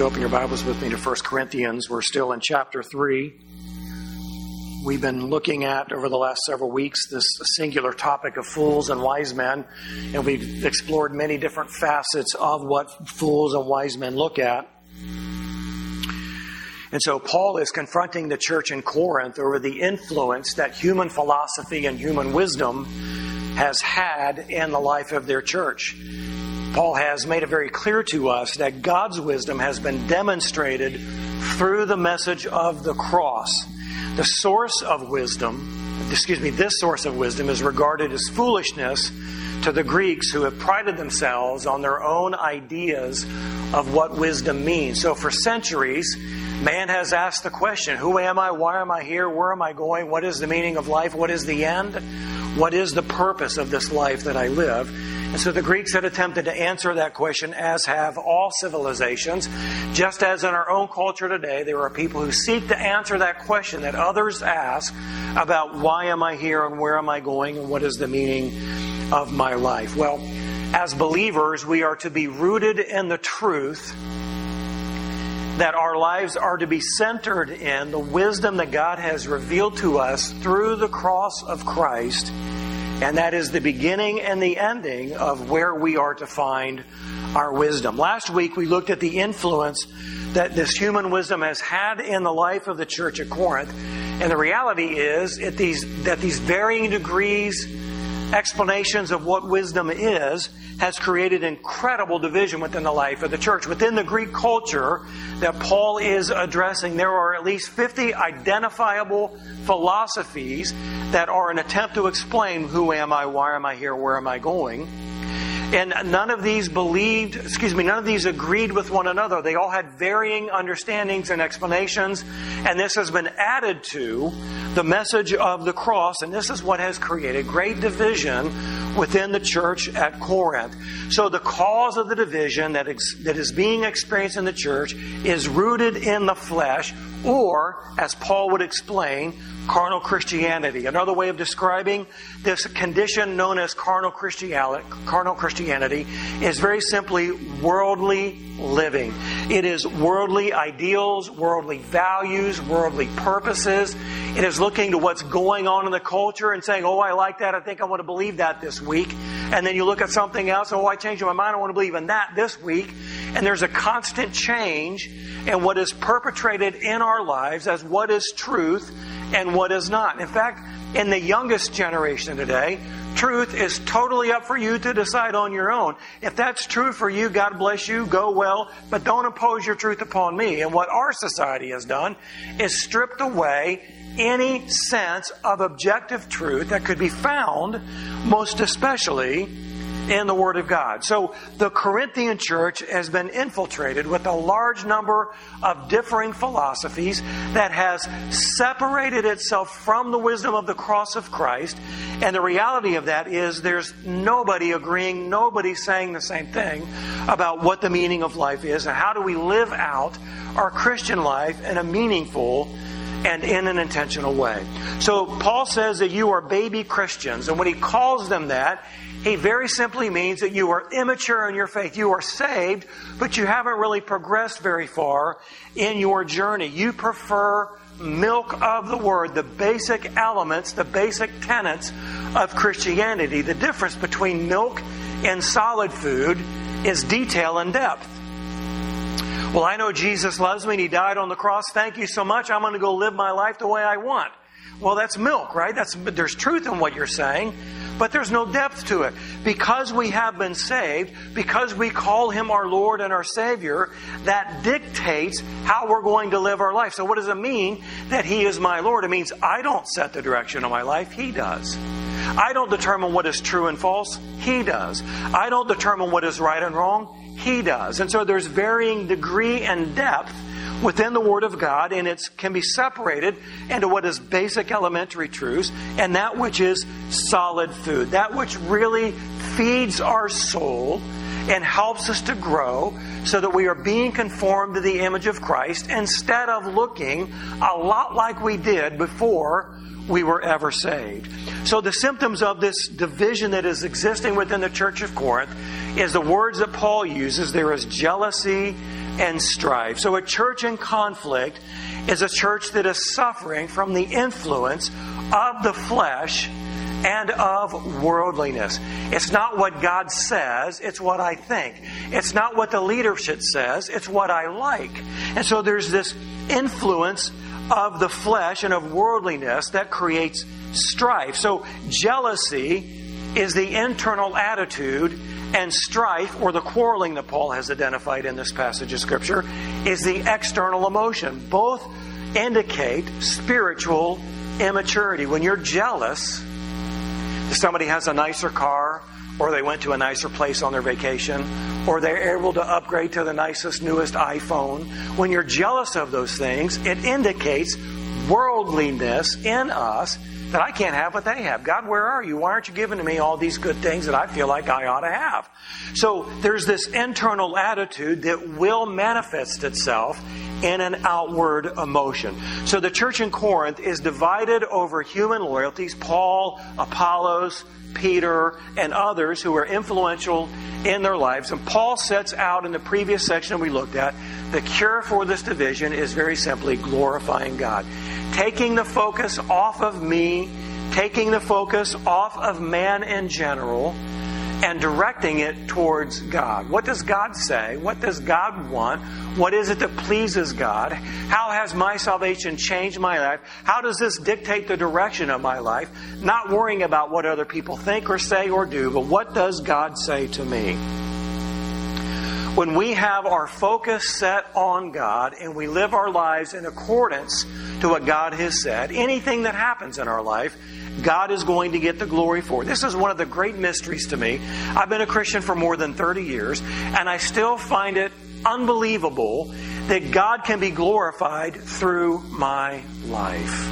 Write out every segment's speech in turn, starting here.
Open your Bibles with me to 1 Corinthians. We're still in chapter 3. We've been looking at, over the last several weeks, this singular topic of fools and wise men, and we've explored many different facets of what fools and wise men look at. And so Paul is confronting the church in Corinth over the influence that human philosophy and human wisdom has had in the life of their church. Paul has made it very clear to us that God's wisdom has been demonstrated through the message of the cross. The source of wisdom, excuse me, this source of wisdom is regarded as foolishness to the Greeks who have prided themselves on their own ideas of what wisdom means. So for centuries, man has asked the question Who am I? Why am I here? Where am I going? What is the meaning of life? What is the end? What is the purpose of this life that I live? And so the Greeks had attempted to answer that question, as have all civilizations. Just as in our own culture today, there are people who seek to answer that question that others ask about why am I here and where am I going and what is the meaning of my life. Well, as believers, we are to be rooted in the truth that our lives are to be centered in the wisdom that God has revealed to us through the cross of Christ and that is the beginning and the ending of where we are to find our wisdom. Last week we looked at the influence that this human wisdom has had in the life of the church at Corinth. And the reality is these, that these varying degrees, explanations of what wisdom is, has created incredible division within the life of the church. Within the Greek culture that Paul is addressing, there are at least 50 identifiable philosophies that are an attempt to explain who am I, why am I here, where am I going. And none of these believed, excuse me, none of these agreed with one another. They all had varying understandings and explanations. And this has been added to the message of the cross. And this is what has created great division within the church at Corinth. So the cause of the division that, ex- that is being experienced in the church is rooted in the flesh, or, as Paul would explain, carnal Christianity. Another way of describing this condition known as carnal Christianity, carnal Christianity is very simply worldly living. It is worldly ideals, worldly values, worldly purposes. It is looking to what's going on in the culture and saying, oh, I like that. I think I want to believe that this week. And then you look at something else, oh, I changed my mind. I want to believe in that this week. And there's a constant change in what is perpetrated in our lives as what is truth and what is not. In fact, in the youngest generation today, truth is totally up for you to decide on your own. If that's true for you, God bless you, go well, but don't impose your truth upon me. And what our society has done is stripped away any sense of objective truth that could be found, most especially in the Word of God. So the Corinthian church has been infiltrated with a large number of differing philosophies that has separated itself from the wisdom of the cross of Christ. And the reality of that is there's nobody agreeing, nobody saying the same thing about what the meaning of life is and how do we live out our Christian life in a meaningful and in an intentional way. So Paul says that you are baby Christians, and when he calls them that, he very simply means that you are immature in your faith. You are saved, but you haven't really progressed very far in your journey. You prefer milk of the Word, the basic elements, the basic tenets of Christianity. The difference between milk and solid food is detail and depth. Well, I know Jesus loves me and He died on the cross. Thank you so much. I'm going to go live my life the way I want. Well, that's milk, right? That's, there's truth in what you're saying but there's no depth to it. Because we have been saved, because we call Him our Lord and our Savior, that dictates how we're going to live our life. So, what does it mean that He is my Lord? It means I don't set the direction of my life, He does. I don't determine what is true and false, He does. I don't determine what is right and wrong, He does. And so there's varying degree and depth within the Word of God, and it can be separated into what is basic elementary truths and that which is solid food, that which really feeds our soul and helps us to grow so that we are being conformed to the image of Christ instead of looking a lot like we did before we were ever saved. So, the symptoms of this division that is existing within the church of Corinth is the words that Paul uses there is jealousy and strife. So a church in conflict is a church that is suffering from the influence of the flesh and of worldliness. It's not what God says, it's what I think. It's not what the leadership says, it's what I like. And so there's this influence of the flesh and of worldliness that creates strife. So jealousy is the internal attitude, and strife, or the quarreling that Paul has identified in this passage of Scripture, is the external emotion. Both indicate spiritual immaturity. When you're jealous, somebody has a nicer car, or they went to a nicer place on their vacation, or they're able to upgrade to the nicest, newest iPhone. When you're jealous of those things, it indicates worldliness in us that I can't have what they have. God, where are you? Why aren't you giving to me all these good things that I feel like I ought to have? So there's this internal attitude that will manifest itself in an outward emotion. So the church in Corinth is divided over human loyalties. Paul, Apollos, Peter, and others who are influential in their lives. And Paul sets out in the previous section we looked at the cure for this division is very simply glorifying God taking the focus off of me, taking the focus off of man in general, and directing it towards God. What does God say? What does God want? What is it that pleases God? How has my salvation changed my life? How does this dictate the direction of my life? Not worrying about what other people think or say or do, but what does God say to me? Mm-hmm. When we have our focus set on God and we live our lives in accordance to what God has said, anything that happens in our life, God is going to get the glory for. This is one of the great mysteries to me. I've been a Christian for more than 30 years, and I still find it unbelievable that God can be glorified through my life.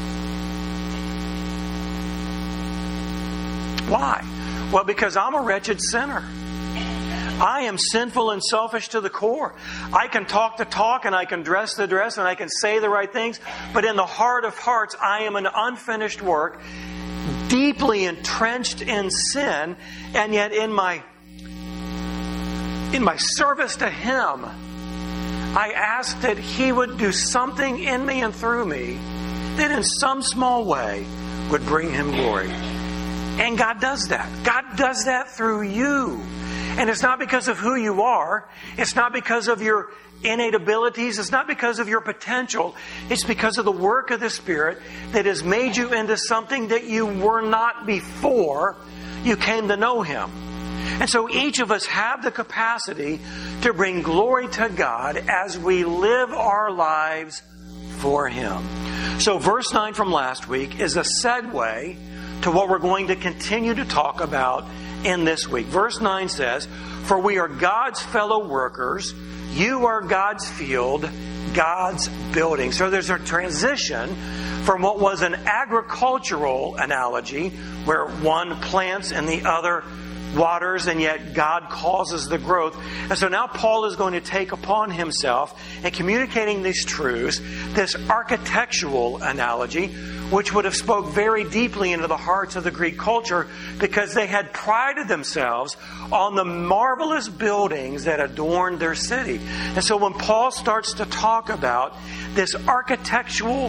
Why? Well, because I'm a wretched sinner. I am sinful and selfish to the core. I can talk the talk and I can dress the dress and I can say the right things, but in the heart of hearts, I am an unfinished work, deeply entrenched in sin, and yet in my in my service to him, I ask that he would do something in me and through me that in some small way would bring him glory. And God does that. God does that through you. And it's not because of who you are. It's not because of your innate abilities. It's not because of your potential. It's because of the work of the Spirit that has made you into something that you were not before you came to know Him. And so each of us have the capacity to bring glory to God as we live our lives for Him. So, verse 9 from last week is a segue to what we're going to continue to talk about in this week. Verse 9 says, For we are God's fellow workers, you are God's field, God's building. So there's a transition from what was an agricultural analogy, where one plants and the other waters, and yet God causes the growth. And so now Paul is going to take upon himself, in communicating these truths, this architectural analogy which would have spoke very deeply into the hearts of the Greek culture because they had prided themselves on the marvelous buildings that adorned their city. And so when Paul starts to talk about this architectural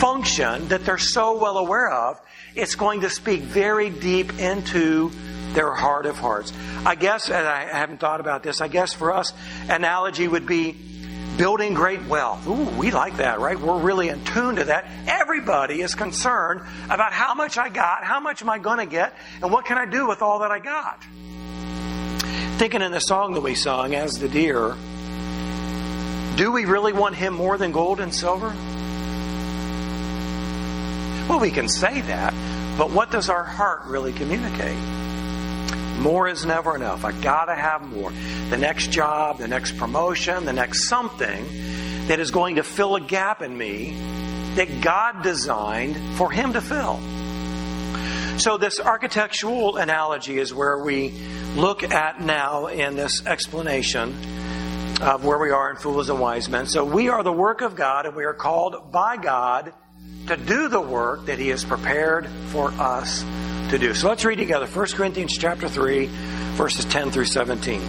function that they're so well aware of, it's going to speak very deep into their heart of hearts. I guess, and I haven't thought about this, I guess for us, analogy would be building great wealth. Ooh, we like that, right? We're really in tune to that. Everybody is concerned about how much I got, how much am I going to get, and what can I do with all that I got. Thinking in the song that we sung, As the Deer, do we really want Him more than gold and silver? Well, we can say that, but what does our heart really communicate? More is never enough. I gotta have more. The next job, the next promotion, the next something that is going to fill a gap in me that God designed for Him to fill. So, this architectural analogy is where we look at now in this explanation of where we are in Fools and Wise Men. So, we are the work of God, and we are called by God to do the work that He has prepared for us to do. So let's read together 1 Corinthians chapter 3, verses 10 through 17.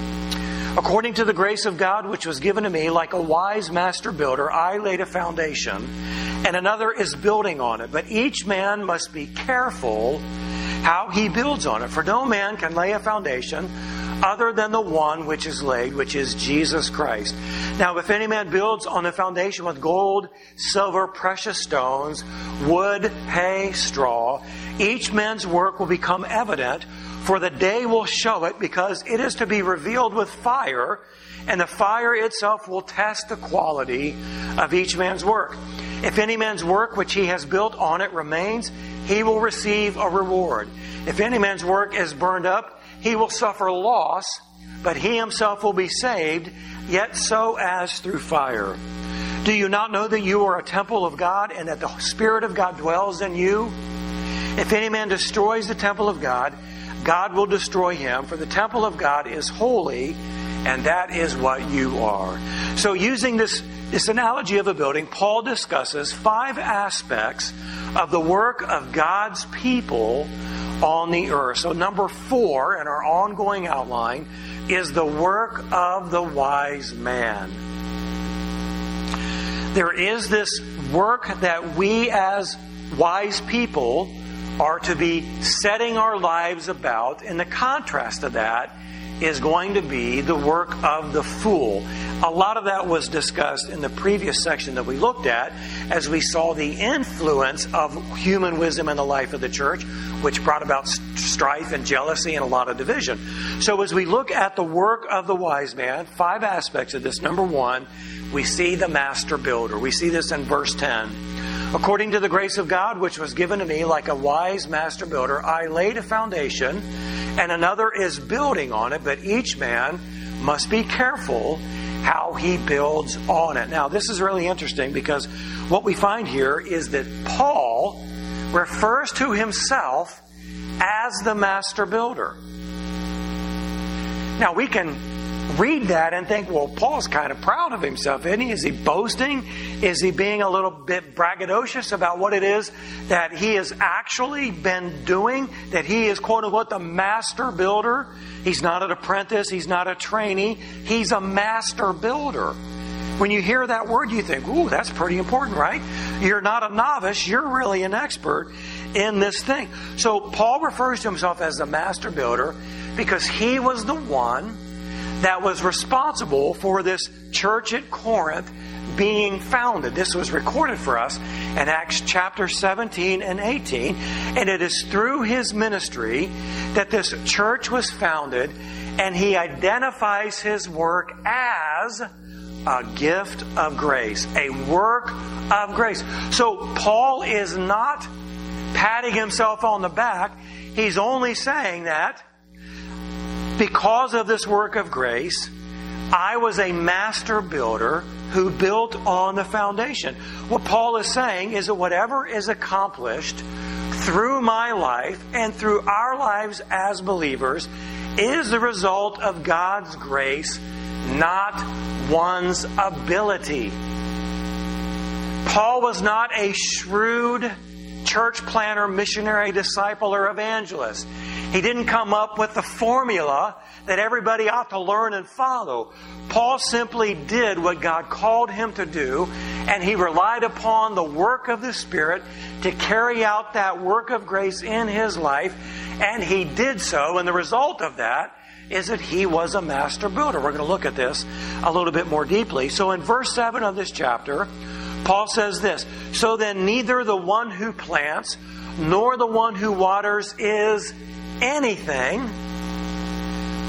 According to the grace of God which was given to me, like a wise master builder, I laid a foundation, and another is building on it. But each man must be careful how he builds on it. For no man can lay a foundation other than the one which is laid, which is Jesus Christ. Now, if any man builds on the foundation with gold, silver, precious stones, wood, hay, straw, each man's work will become evident for the day will show it because it is to be revealed with fire, and the fire itself will test the quality of each man's work. If any man's work which he has built on it remains, he will receive a reward. If any man's work is burned up, he will suffer loss, but he himself will be saved, yet so as through fire. Do you not know that you are a temple of God and that the Spirit of God dwells in you? If any man destroys the temple of God, God will destroy him, for the temple of God is holy, and that is what you are. So, using this, this analogy of a building, Paul discusses five aspects of the work of God's people on the earth. So, number four in our ongoing outline is the work of the wise man. There is this work that we as wise people are to be setting our lives about, and the contrast of that is going to be the work of the fool. A lot of that was discussed in the previous section that we looked at as we saw the influence of human wisdom in the life of the church, which brought about strife and jealousy and a lot of division. So, as we look at the work of the wise man, five aspects of this. Number one, we see the master builder. We see this in verse 10. According to the grace of God, which was given to me like a wise master builder, I laid a foundation, and another is building on it, but each man must be careful how he builds on it. Now, this is really interesting because what we find here is that Paul refers to himself as the master builder. Now, we can read that and think, well, Paul's kind of proud of himself, isn't he? Is he boasting? Is he being a little bit braggadocious about what it is that he has actually been doing? That he is, quote unquote, the master builder? He's not an apprentice, he's not a trainee, he's a master builder. When you hear that word, you think, ooh, that's pretty important, right? You're not a novice, you're really an expert in this thing. So Paul refers to himself as the master builder because he was the one that was responsible for this church at Corinth being founded. This was recorded for us in Acts chapter 17 and 18. And it is through his ministry that this church was founded, and he identifies his work as a gift of grace, a work of grace. So Paul is not patting himself on the back, he's only saying that because of this work of grace, I was a master builder who built on the foundation. What Paul is saying is that whatever is accomplished through my life and through our lives as believers is the result of God's grace, not one's ability. Paul was not a shrewd church planner, missionary, disciple, or evangelist. He didn't come up with the formula that everybody ought to learn and follow. Paul simply did what God called him to do, and he relied upon the work of the Spirit to carry out that work of grace in his life, and he did so, and the result of that is that he was a master builder. We're going to look at this a little bit more deeply. So in verse 7 of this chapter, Paul says this So then, neither the one who plants nor the one who waters is anything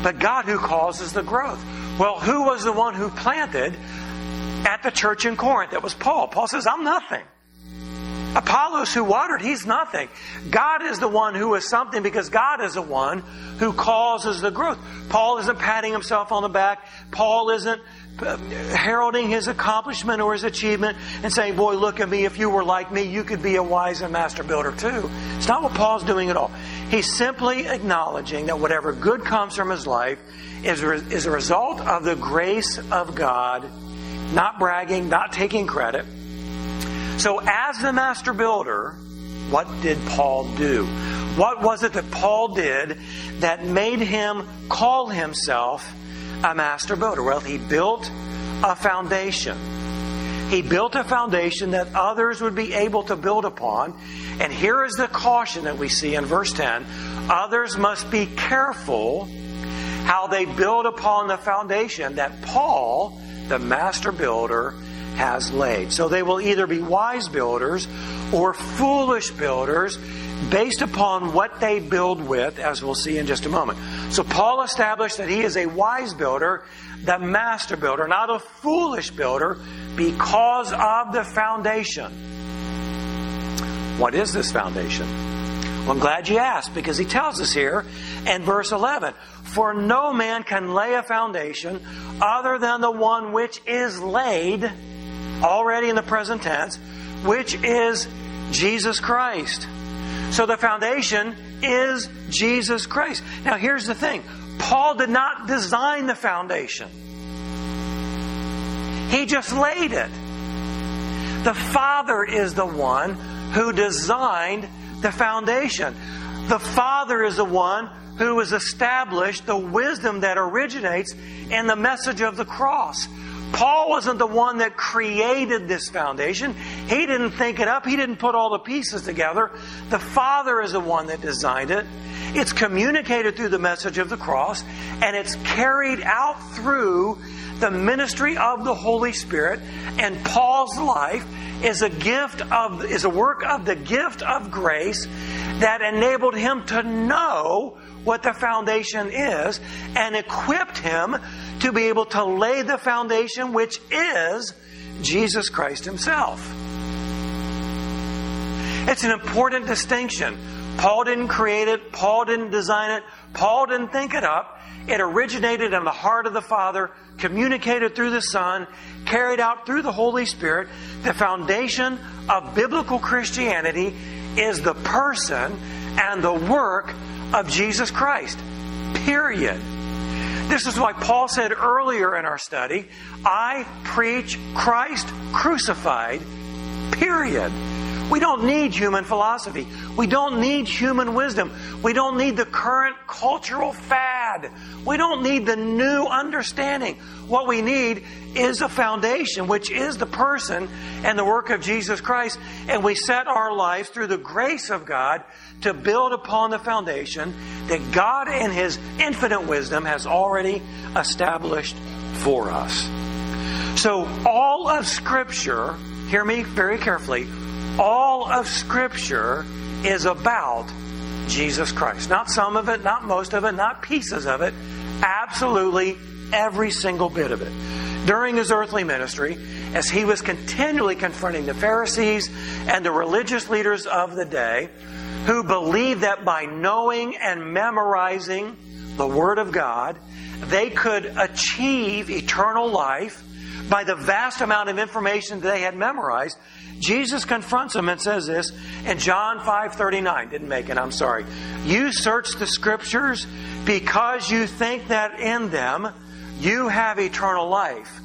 but God who causes the growth. Well, who was the one who planted at the church in Corinth? It was Paul. Paul says, I'm nothing. Apollos who watered, he's nothing. God is the one who is something because God is the one who causes the growth. Paul isn't patting himself on the back. Paul isn't Uh, heralding his accomplishment or his achievement and saying, Boy, look at me. If you were like me, you could be a wise and master builder too. It's not what Paul's doing at all. He's simply acknowledging that whatever good comes from his life is, is a result of the grace of God, not bragging, not taking credit. So, as the master builder, what did Paul do? What was it that Paul did that made him call himself a master builder? Well, he built a foundation. He built a foundation that others would be able to build upon. And here is the caution that we see in verse 10 others must be careful how they build upon the foundation that Paul, the master builder, has laid. So they will either be wise builders or foolish builders based upon what they build with, as we'll see in just a moment. So Paul established that he is a wise builder, the master builder, not a foolish builder, because of the foundation. What is this foundation? Well, I'm glad you asked because he tells us here in verse 11 For no man can lay a foundation other than the one which is laid, already in the present tense, which is Jesus Christ. So the foundation is Jesus Christ. Now, here's the thing Paul did not design the foundation, he just laid it. The Father is the one who designed the foundation. The Father is the one who has established the wisdom that originates in the message of the cross. Paul wasn't the one that created this foundation. He didn't think it up. He didn't put all the pieces together. The Father is the one that designed it. It's communicated through the message of the cross, and it's carried out through the ministry of the Holy Spirit. And Paul's life is a gift of, is a work of the gift of grace that enabled him to know what the foundation is and equipped him to be able to lay the foundation, which is Jesus Christ Himself. It's an important distinction. Paul didn't create it, Paul didn't design it, Paul didn't think it up. It originated in the heart of the Father, communicated through the Son, carried out through the Holy Spirit. The foundation of biblical Christianity is the person and the work of Jesus Christ. Period. This is why Paul said earlier in our study, I preach Christ crucified, period. We don't need human philosophy. We don't need human wisdom. We don't need the current cultural fad. We don't need the new understanding. What we need is a foundation, which is the person and the work of Jesus Christ. And we set our lives through the grace of God to build upon the foundation that God in His infinite wisdom has already established for us. So all of Scripture, hear me very carefully, all of Scripture is about Jesus Christ. Not some of it, not most of it, not pieces of it. Absolutely every single bit of it. During his earthly ministry, as he was continually confronting the Pharisees and the religious leaders of the day, who believed that by knowing and memorizing the Word of God, they could achieve eternal life by the vast amount of information they had memorized Jesus confronts him and says this in John 5:39. Didn't make it, I'm sorry. You search the scriptures because you think that in them you have eternal life.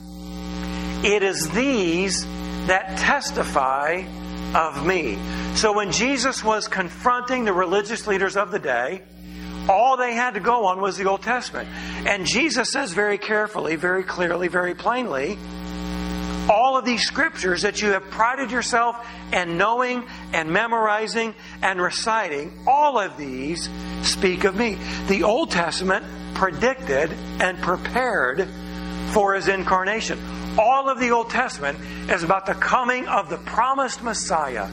It is these that testify of me. So when Jesus was confronting the religious leaders of the day, all they had to go on was the Old Testament. And Jesus says very carefully, very clearly, very plainly, all of these scriptures that you have prided yourself in knowing and memorizing and reciting, all of these speak of me. The Old Testament predicted and prepared for his incarnation. All of the Old Testament is about the coming of the promised Messiah.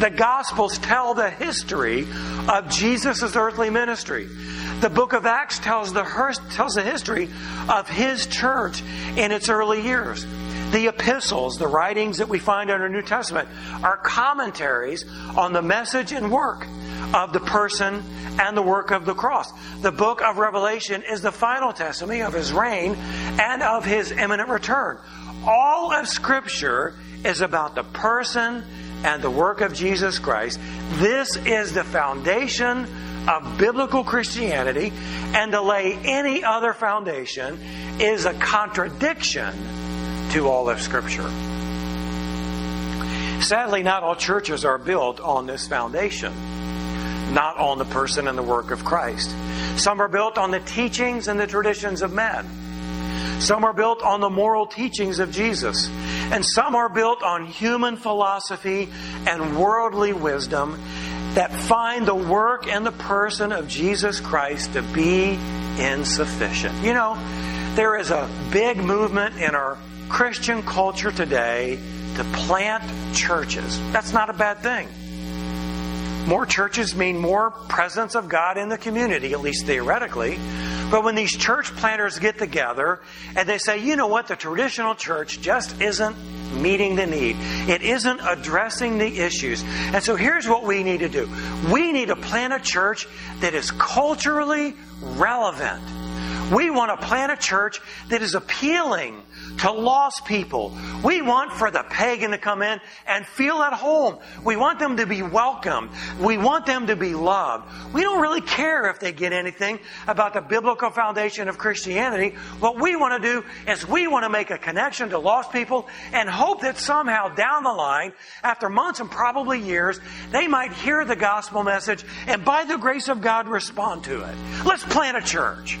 The Gospels tell the history of Jesus' earthly ministry. The book of Acts tells the, tells the history of his church in its early years. The epistles, the writings that we find in our New Testament, are commentaries on the message and work of the person and the work of the cross. The book of Revelation is the final testimony of his reign and of his imminent return. All of Scripture is about the person and the work of Jesus Christ. This is the foundation of biblical Christianity, and to lay any other foundation is a contradiction all of Scripture. Sadly, not all churches are built on this foundation, not on the person and the work of Christ. Some are built on the teachings and the traditions of men. Some are built on the moral teachings of Jesus. And some are built on human philosophy and worldly wisdom that find the work and the person of Jesus Christ to be insufficient. You know, there is a big movement in our Christian culture today to plant churches. That's not a bad thing. More churches mean more presence of God in the community, at least theoretically. But when these church planters get together and they say, you know what, the traditional church just isn't meeting the need. It isn't addressing the issues. And so here's what we need to do. We need to plant a church that is culturally relevant. We want to plant a church that is appealing to lost people. We want for the pagan to come in and feel at home. We want them to be welcomed. We want them to be loved. We don't really care if they get anything about the biblical foundation of Christianity. What we want to do is we want to make a connection to lost people and hope that somehow down the line, after months and probably years, they might hear the gospel message and by the grace of God respond to it. Let's plant a church.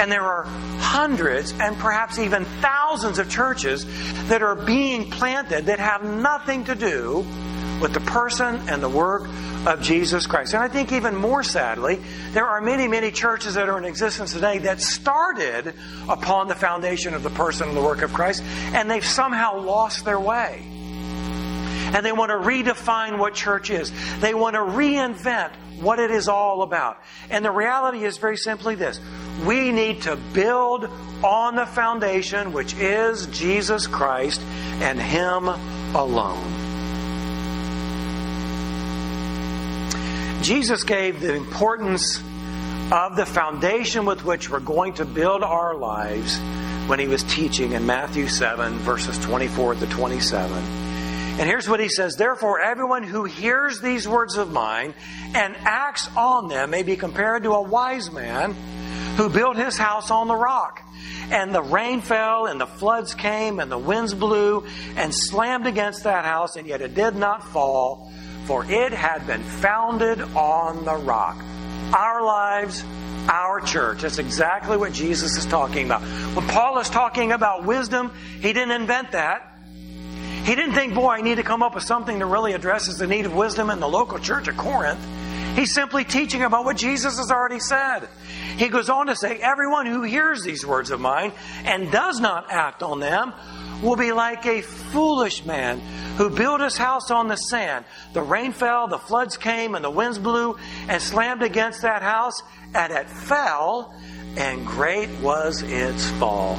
And there are hundreds and perhaps even thousands of churches that are being planted that have nothing to do with the person and the work of Jesus Christ. And I think even more sadly, there are many, many churches that are in existence today that started upon the foundation of the person and the work of Christ, and they've somehow lost their way. And they want to redefine what church is. They want to reinvent what it is all about. And the reality is very simply this we need to build on the foundation, which is Jesus Christ and Him alone. Jesus gave the importance of the foundation with which we're going to build our lives when he was teaching in Matthew 7, verses 24 to 27. And here's what he says Therefore, everyone who hears these words of mine and acts on them may be compared to a wise man who built his house on the rock. And the rain fell, and the floods came, and the winds blew and slammed against that house, and yet it did not fall, for it had been founded on the rock. Our lives, our church. That's exactly what Jesus is talking about. When Paul is talking about wisdom, he didn't invent that. He didn't think, boy, I need to come up with something that really addresses the need of wisdom in the local church at Corinth. He's simply teaching about what Jesus has already said. He goes on to say, Everyone who hears these words of mine and does not act on them will be like a foolish man who built his house on the sand. The rain fell, the floods came, and the winds blew and slammed against that house, and it fell, and great was its fall.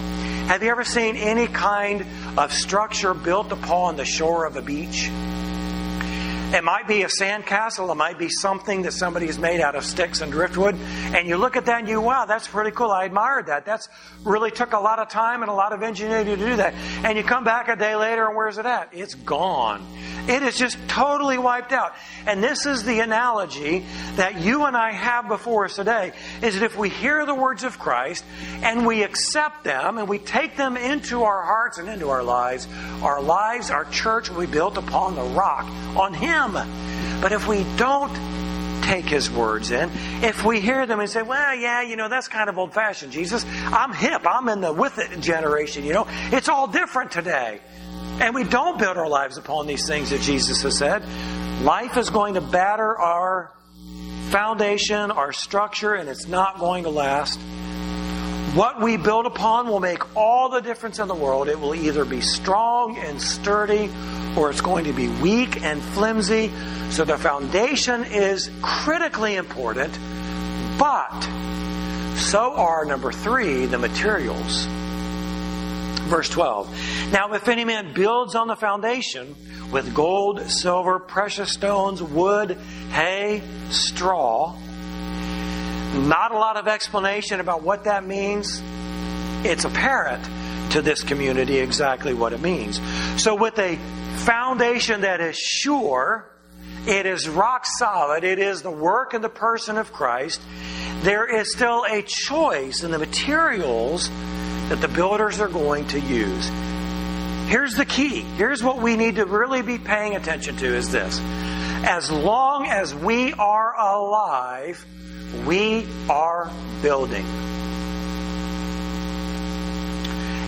Have you ever seen any kind of structure built upon the shore of a beach? It might be a sandcastle. It might be something that somebody has made out of sticks and driftwood. And you look at that and you, wow, that's pretty cool. I admired that. That's really took a lot of time and a lot of ingenuity to do that. And you come back a day later and where's it at? It's gone. It is just totally wiped out. And this is the analogy that you and I have before us today is that if we hear the words of Christ and we accept them and we take them into our hearts and into our lives, our lives, our church will be built upon the rock, on Him. But if we don't take his words in, if we hear them and say, well, yeah, you know, that's kind of old fashioned, Jesus, I'm hip, I'm in the with it generation, you know, it's all different today. And we don't build our lives upon these things that Jesus has said. Life is going to batter our foundation, our structure, and it's not going to last. What we build upon will make all the difference in the world. It will either be strong and sturdy or it's going to be weak and flimsy. So the foundation is critically important, but so are, number three, the materials. Verse 12. Now, if any man builds on the foundation with gold, silver, precious stones, wood, hay, straw, not a lot of explanation about what that means. It's apparent to this community exactly what it means. So, with a foundation that is sure, it is rock solid, it is the work and the person of Christ, there is still a choice in the materials that the builders are going to use. Here's the key. Here's what we need to really be paying attention to is this. As long as we are alive, We are building.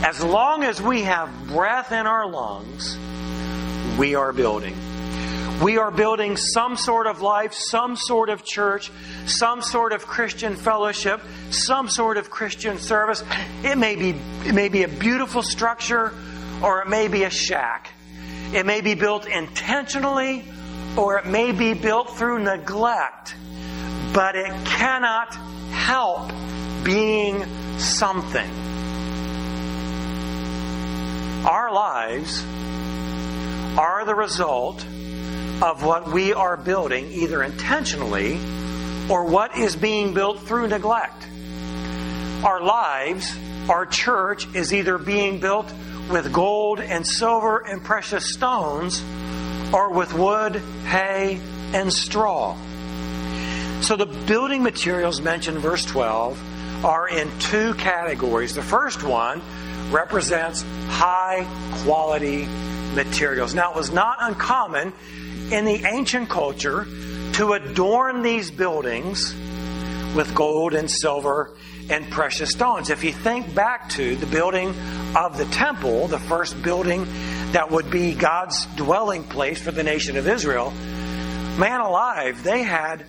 As long as we have breath in our lungs, we are building. We are building some sort of life, some sort of church, some sort of Christian fellowship, some sort of Christian service. It may be, it may be a beautiful structure or it may be a shack. It may be built intentionally or it may be built through neglect, but it cannot help being something. Our lives are the result of what we are building, either intentionally or what is being built through neglect. Our lives, our church, is either being built with gold and silver and precious stones or with wood, hay, and straw. So the building materials mentioned in verse 12 are in two categories. The first one represents high quality materials. Now, it was not uncommon in the ancient culture to adorn these buildings with gold and silver and precious stones. If you think back to the building of the temple, the first building that would be God's dwelling place for the nation of Israel, man alive, they had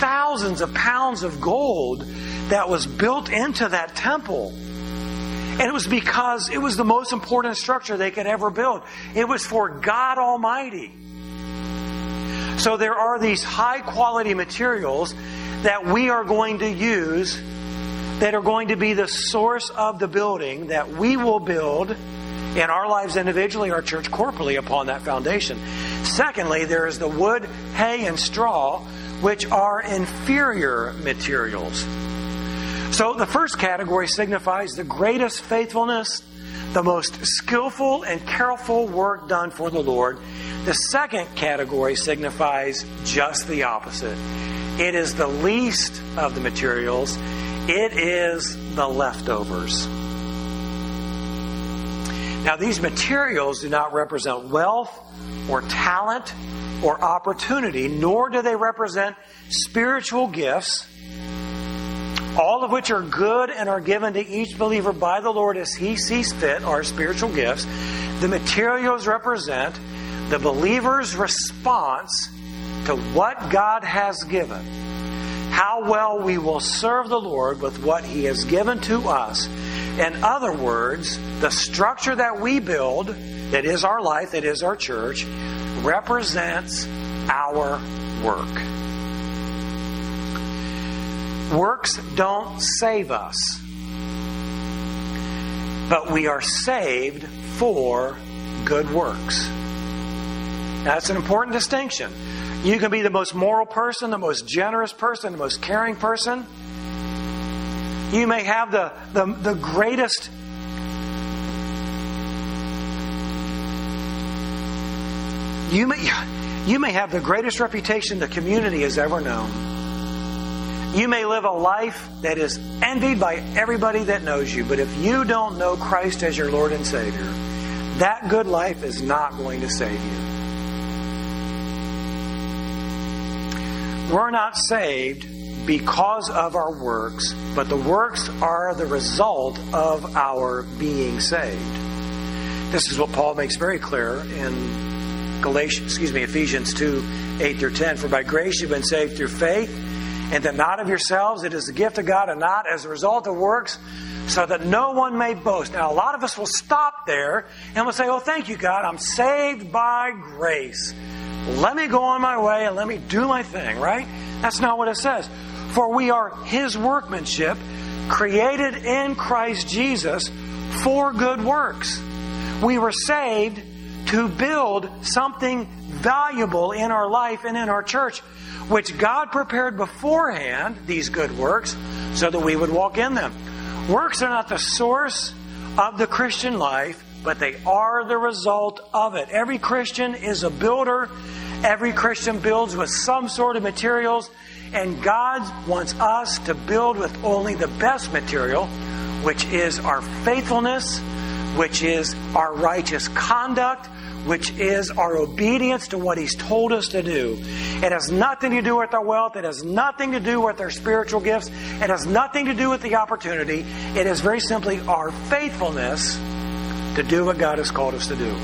thousands of pounds of gold that was built into that temple. And it was because it was the most important structure they could ever build. It was for God Almighty. So there are these high quality materials that we are going to use that are going to be the source of the building that we will build in our lives individually, our church corporately upon that foundation. Secondly, there is the wood, hay, and straw, which are inferior materials. So the first category signifies the greatest faithfulness, the most skillful and careful work done for the Lord. The second category signifies just the opposite. It is the least of the materials, it is the leftovers. Now, these materials do not represent wealth or talent or opportunity, nor do they represent spiritual gifts, all of which are good and are given to each believer by the Lord as He sees fit, are spiritual gifts. The materials represent the believer's response to what God has given, how well we will serve the Lord with what He has given to us. In other words, the structure that we build, that is our life, that is our church, represents our work. Works don't save us, but we are saved for good works. That's an important distinction. You can be the most moral person, the most generous person, the most caring person. You may have the, the, the greatest you may you may have the greatest reputation the community has ever known. You may live a life that is envied by everybody that knows you, but if you don't know Christ as your Lord and Savior, that good life is not going to save you. We're not saved because of our works, but the works are the result of our being saved. This is what Paul makes very clear in Galatians, excuse me, Ephesians 2, 8 through 10. For by grace you've been saved through faith, and that not of yourselves, it is the gift of God, and not as a result of works, so that no one may boast. Now, a lot of us will stop there and we'll say, Oh, thank you, God, I'm saved by grace. Let me go on my way and let me do my thing, right? That's not what it says. For we are His workmanship, created in Christ Jesus for good works. We were saved to build something valuable in our life and in our church, which God prepared beforehand, these good works, so that we would walk in them. Works are not the source of the Christian life, but they are the result of it. Every Christian is a builder. Every Christian builds with some sort of materials, and God wants us to build with only the best material, which is our faithfulness, which is our righteous conduct, which is our obedience to what He's told us to do. It has nothing to do with our wealth. It has nothing to do with our spiritual gifts. It has nothing to do with the opportunity. It is very simply our faithfulness to do what God has called us to do.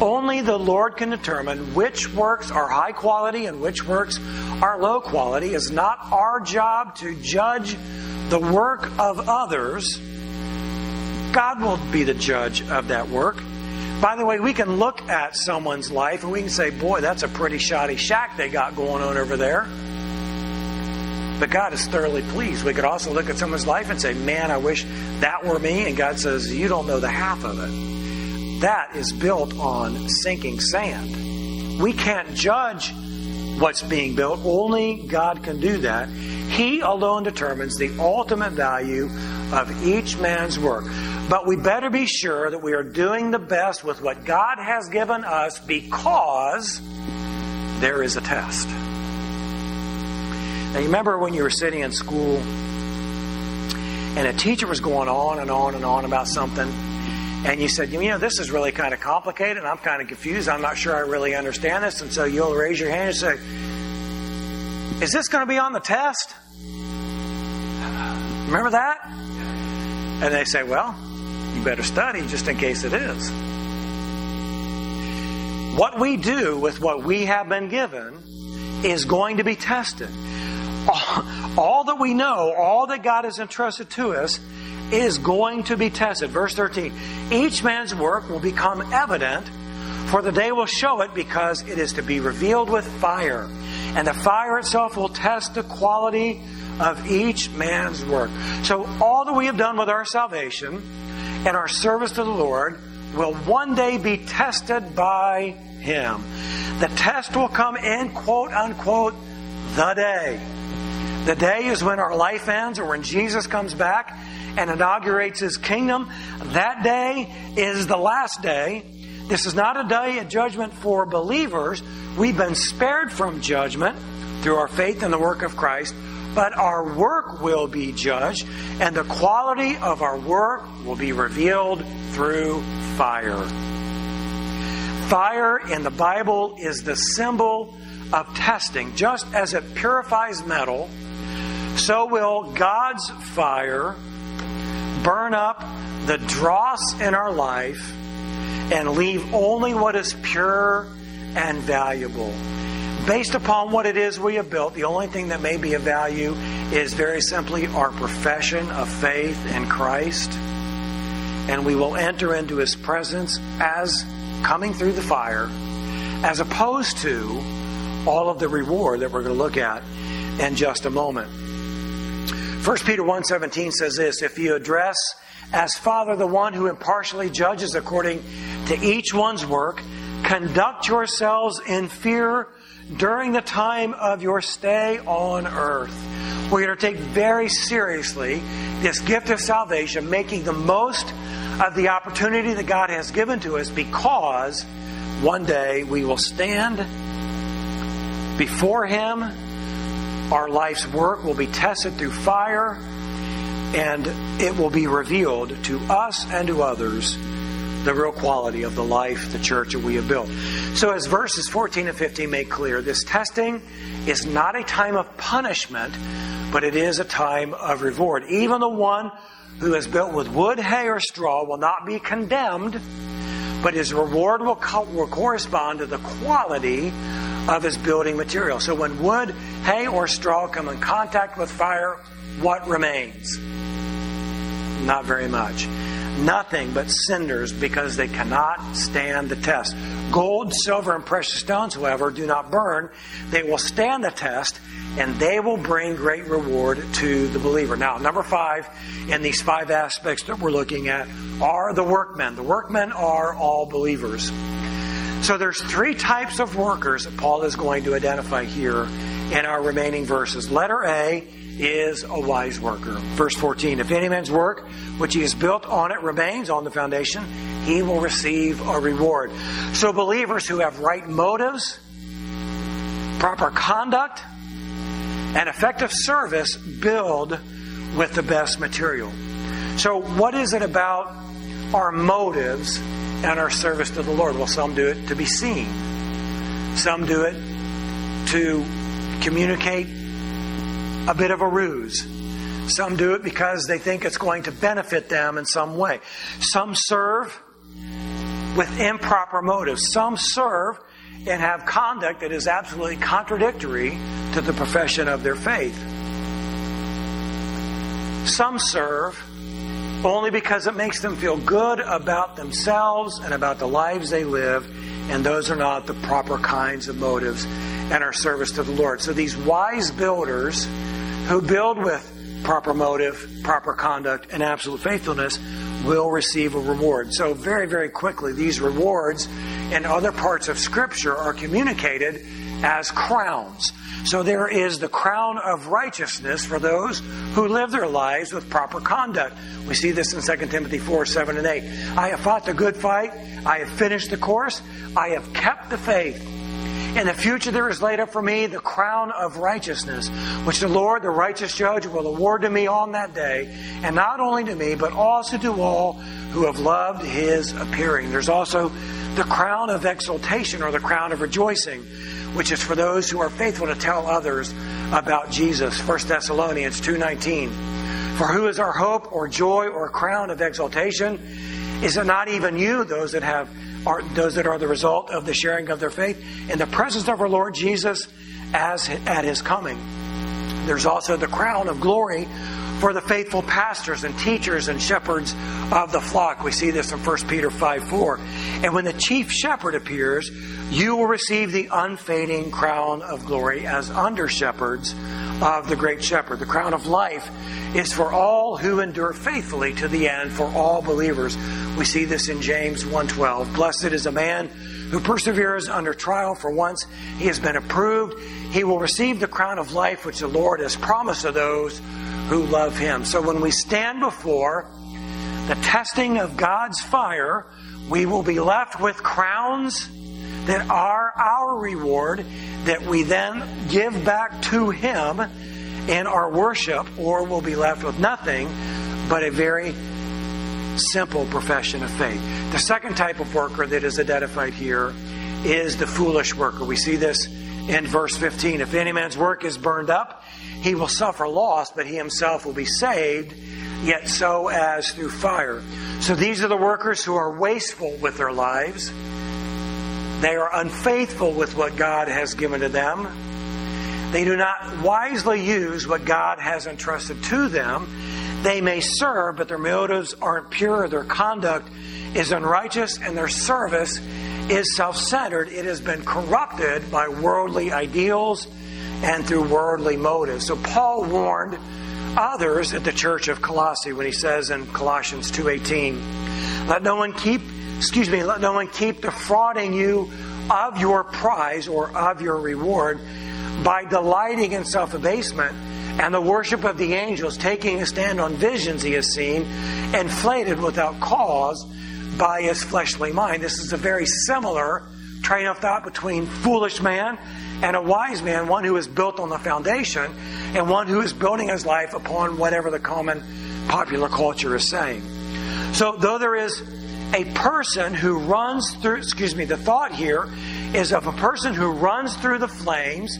Only the Lord can determine which works are high quality and which works are low quality. It's not our job to judge the work of others. God will be the judge of that work. By the way, we can look at someone's life and we can say, boy, that's a pretty shoddy shack they got going on over there. But God is thoroughly pleased. We could also look at someone's life and say, man, I wish that were me. And God says, you don't know the half of it. That is built on sinking sand. We can't judge what's being built. Only God can do that. He alone determines the ultimate value of each man's work. But we better be sure that we are doing the best with what God has given us because there is a test. Now, you remember when you were sitting in school and a teacher was going on and on and on about something, and you said, you know, this is really kind of complicated, and I'm kind of confused, I'm not sure I really understand this, and so you'll raise your hand and say, Is this going to be on the test? Remember that? And they say, Well, you better study just in case it is. What we do with what we have been given is going to be tested. All, that we know, all that God has entrusted to us, is going to be tested. Verse 13 Each man's work will become evident, for the day will show it, because it is to be revealed with fire. And the fire itself will test the quality of each man's work. So, all that we have done with our salvation and our service to the Lord will one day be tested by Him. The test will come in, quote unquote, the day. The day is when our life ends or when Jesus comes back and inaugurates His kingdom. That day is the last day. This is not a day of judgment for believers. We've been spared from judgment through our faith in the work of Christ but our work will be judged, and the quality of our work will be revealed through fire. Fire in the Bible is the symbol of testing. Just as it purifies metal, so will God's fire burn up the dross in our life and leave only what is pure and valuable based upon what it is we have built, the only thing that may be of value is very simply our profession of faith in Christ. And we will enter into his presence as coming through the fire, as opposed to all of the reward that we're going to look at in just a moment. 1 Peter 1:17 says this, if you address as Father the one who impartially judges according to each one's work, conduct yourselves in fear during the time of your stay on earth. We're going to take very seriously this gift of salvation, making the most of the opportunity that God has given to us because one day we will stand before Him. Our life's work will be tested through fire, and it will be revealed to us and to others the real quality of the life, the church that we have built. So, as verses 14 and 15 make clear, this testing is not a time of punishment, but it is a time of reward. Even the one who is built with wood, hay, or straw will not be condemned, but his reward will, co- will correspond to the quality of his building material. So, when wood, hay, or straw come in contact with fire, what remains? Not very much nothing but cinders because they cannot stand the test. Gold, silver, and precious stones, however, do not burn. They will stand the test and they will bring great reward to the believer. Now, number five in these five aspects that we're looking at are the workmen. The workmen are all believers. So there's three types of workers that Paul is going to identify here in our remaining verses. Letter A is a wise worker. Verse 14 If any man's work which he has built on it remains on the foundation, he will receive a reward. So, believers who have right motives, proper conduct, and effective service build with the best material. So, what is it about our motives and our service to the Lord? Well, some do it to be seen, some do it to communicate a bit of a ruse. Some do it because they think it's going to benefit them in some way. Some serve with improper motives. Some serve and have conduct that is absolutely contradictory to the profession of their faith. Some serve only because it makes them feel good about themselves and about the lives they live, and those are not the proper kinds of motives and our service to the Lord. So these wise builders who build with proper motive, proper conduct, and absolute faithfulness will receive a reward. So, very, very quickly, these rewards in other parts of Scripture are communicated as crowns. So, there is the crown of righteousness for those who live their lives with proper conduct. We see this in 2 Timothy 4 7 and 8. I have fought the good fight, I have finished the course, I have kept the faith. In the future, there is laid up for me the crown of righteousness, which the Lord, the righteous judge, will award to me on that day, and not only to me, but also to all who have loved his appearing. There's also the crown of exaltation or the crown of rejoicing, which is for those who are faithful to tell others about Jesus. 1 Thessalonians 2:19. For who is our hope or joy or crown of exaltation? Is it not even you, those that have are those that are the result of the sharing of their faith in the presence of our Lord Jesus as at his coming? There's also the crown of glory for the faithful pastors and teachers and shepherds of the flock. We see this in 1 Peter 5 4. And when the chief shepherd appears, you will receive the unfading crown of glory as under shepherds of the great shepherd. The crown of life is for all who endure faithfully to the end, for all believers. We see this in James 1:12. Blessed is a man who perseveres under trial, for once he has been approved, he will receive the crown of life which the Lord has promised to those who love him. So when we stand before the testing of God's fire, we will be left with crowns that are our reward that we then give back to him in our worship, or we'll be left with nothing but a very simple profession of faith. The second type of worker that is identified here is the foolish worker. We see this in verse 15. If any man's work is burned up, he will suffer loss, but he himself will be saved, yet so as through fire. So these are the workers who are wasteful with their lives. They are unfaithful with what God has given to them. They do not wisely use what God has entrusted to them. They may serve, but their motives aren't pure. Their conduct is unrighteous, and their service is self centered. It has been corrupted by worldly ideals and through worldly motives. So Paul warned others at the church of Colossae when he says in Colossians 2:18, "Let no one keep, excuse me, let no one keep defrauding you of your prize or of your reward by delighting in self-abasement and the worship of the angels, taking a stand on visions he has seen, inflated without cause by his fleshly mind." This is a very similar train of thought between foolish man and a wise man, one who is built on the foundation, and one who is building his life upon whatever the common popular culture is saying. So, though there is a person who runs through, excuse me, the thought here is of a person who runs through the flames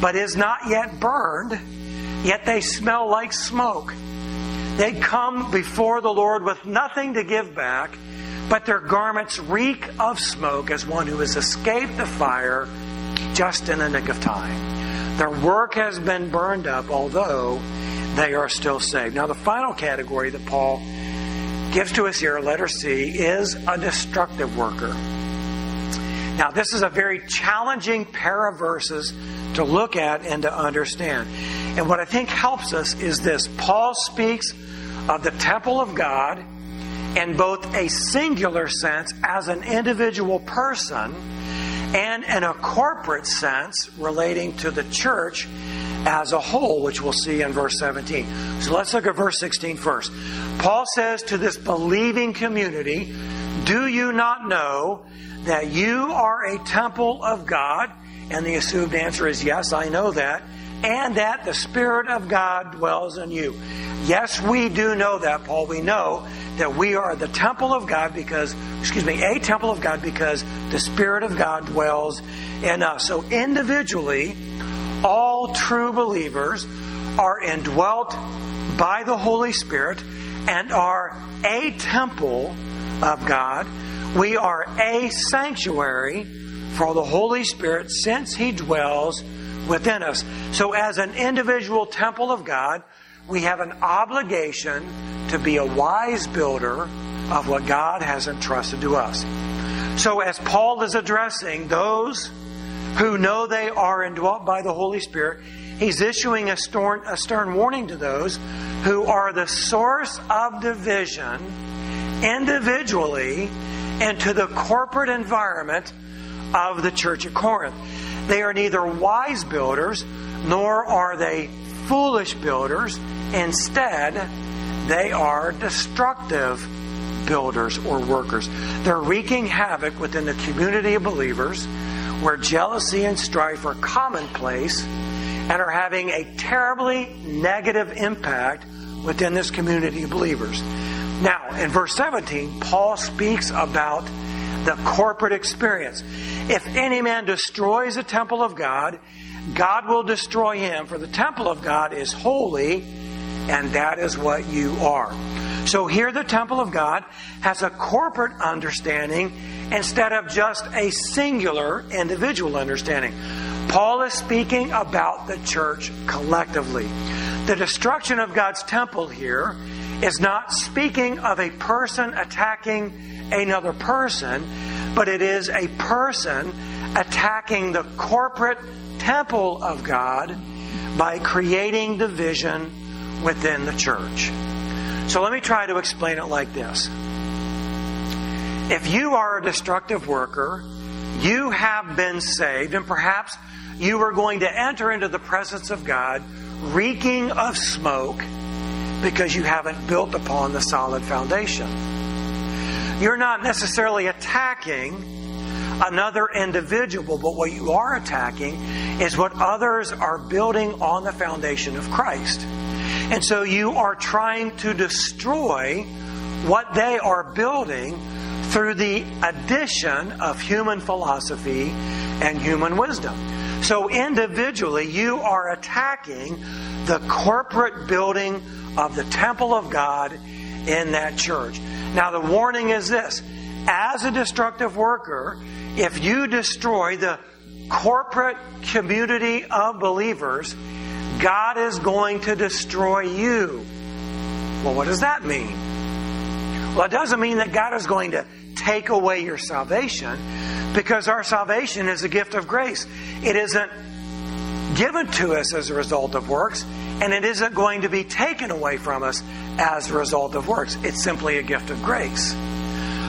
but is not yet burned, yet they smell like smoke. They come before the Lord with nothing to give back, but their garments reek of smoke as one who has escaped the fire just in the nick of time. Their work has been burned up, although they are still saved. Now, the final category that Paul gives to us here, letter C, is a destructive worker. Now, this is a very challenging pair of verses to look at and to understand. And what I think helps us is this Paul speaks of the temple of God in both a singular sense as an individual person and in a corporate sense relating to the church as a whole, which we'll see in verse 17. So let's look at verse 16 first. Paul says to this believing community, Do you not know that you are a temple of God? And the assumed answer is yes, I know that. And that the Spirit of God dwells in you. Yes, we do know that, Paul. We know that we are the temple of God because, excuse me, a temple of God because the Spirit of God dwells in us. So individually, all true believers are indwelt by the Holy Spirit and are a temple of God. We are a sanctuary for the Holy Spirit since He dwells within us. So, as an individual temple of God, we have an obligation to be a wise builder of what God has entrusted to us. So, as Paul is addressing those who know they are indwelt by the Holy Spirit, he's issuing a stern, a stern warning to those who are the source of division individually Mm-hmm. and to the corporate environment of the church at Corinth. They are neither wise builders nor are they foolish builders. Instead, they are destructive builders or workers. They're wreaking havoc within the community of believers where jealousy and strife are commonplace and are having a terribly negative impact within this community of believers. Now, in verse 17, Paul speaks about the corporate experience. If any man destroys the temple of God, God will destroy him, for the temple of God is holy, and that is what you are. So here the temple of God has a corporate understanding instead of just a singular individual understanding. Paul is speaking about the church collectively. The destruction of God's temple here is not speaking of a person attacking another person, but it is a person attacking the corporate temple of God by creating division within the church. So let me try to explain it like this. If you are a destructive worker, you have been saved, and perhaps you are going to enter into the presence of God reeking of smoke because you haven't built upon the solid foundation. You're not necessarily attacking another individual, but what you are attacking is what others are building on the foundation of Christ. And so you are trying to destroy what they are building through the addition of human philosophy and human wisdom. So individually, you are attacking the corporate building of the temple of God in that church. Now, the warning is this as a destructive worker, if you destroy the corporate community of believers, God is going to destroy you. Well, what does that mean? Well, it doesn't mean that God is going to take away your salvation because our salvation is a gift of grace. It isn't given to us as a result of works, and it isn't going to be taken away from us as a result of works. It's simply a gift of grace.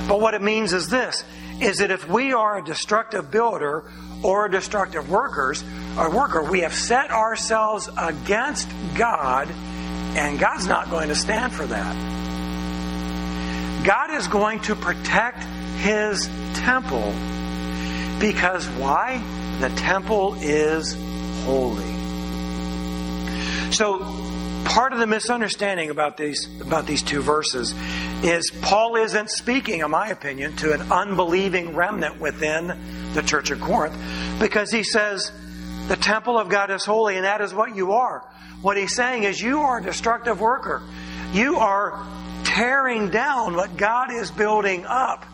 But what it means is this is that if we are a destructive builder or a destructive workers or worker, we have set ourselves against God, and God's not going to stand for that. God is going to protect his temple because why? The temple is holy. So part of the misunderstanding about these about these two verses is Paul isn't speaking, in my opinion, to an unbelieving remnant within the church of Corinth, because he says the temple of God is holy, and that is what you are. What he's saying is you are a destructive worker. You are tearing down what God is building up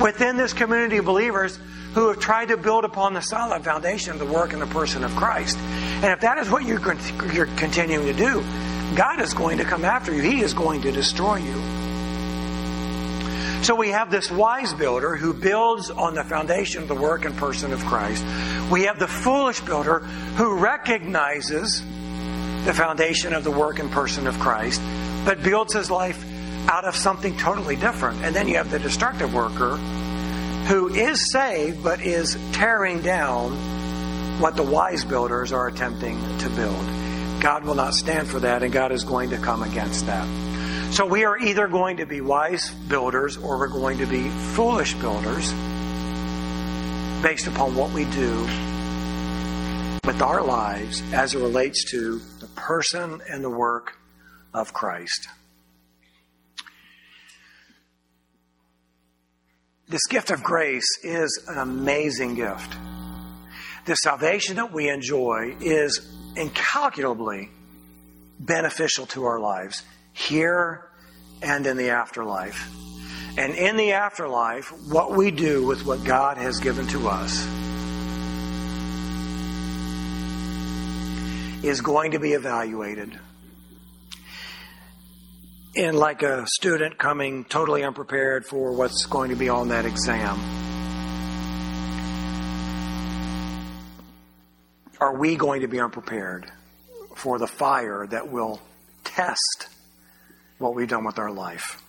within this community of believers who have tried to build upon the solid foundation of the work and the person of Christ. And if that is what you're, you're continuing to do, God is going to come after you. He is going to destroy you. So we have this wise builder who builds on the foundation of the work and person of Christ. We have the foolish builder who recognizes the foundation of the work and person of Christ, but builds his life out of something totally different. And then you have the destructive worker who is saved but is tearing down what the wise builders are attempting to build. God will not stand for that, and God is going to come against that. So we are either going to be wise builders or we're going to be foolish builders based upon what we do with our lives as it relates to the person and the work of Christ. This gift of grace is an amazing gift. The salvation that we enjoy is incalculably beneficial to our lives here and in the afterlife. And in the afterlife, what we do with what God has given to us is going to be evaluated. And like a student coming totally unprepared for what's going to be on that exam. Are we going to be unprepared for the fire that will test what we've done with our life?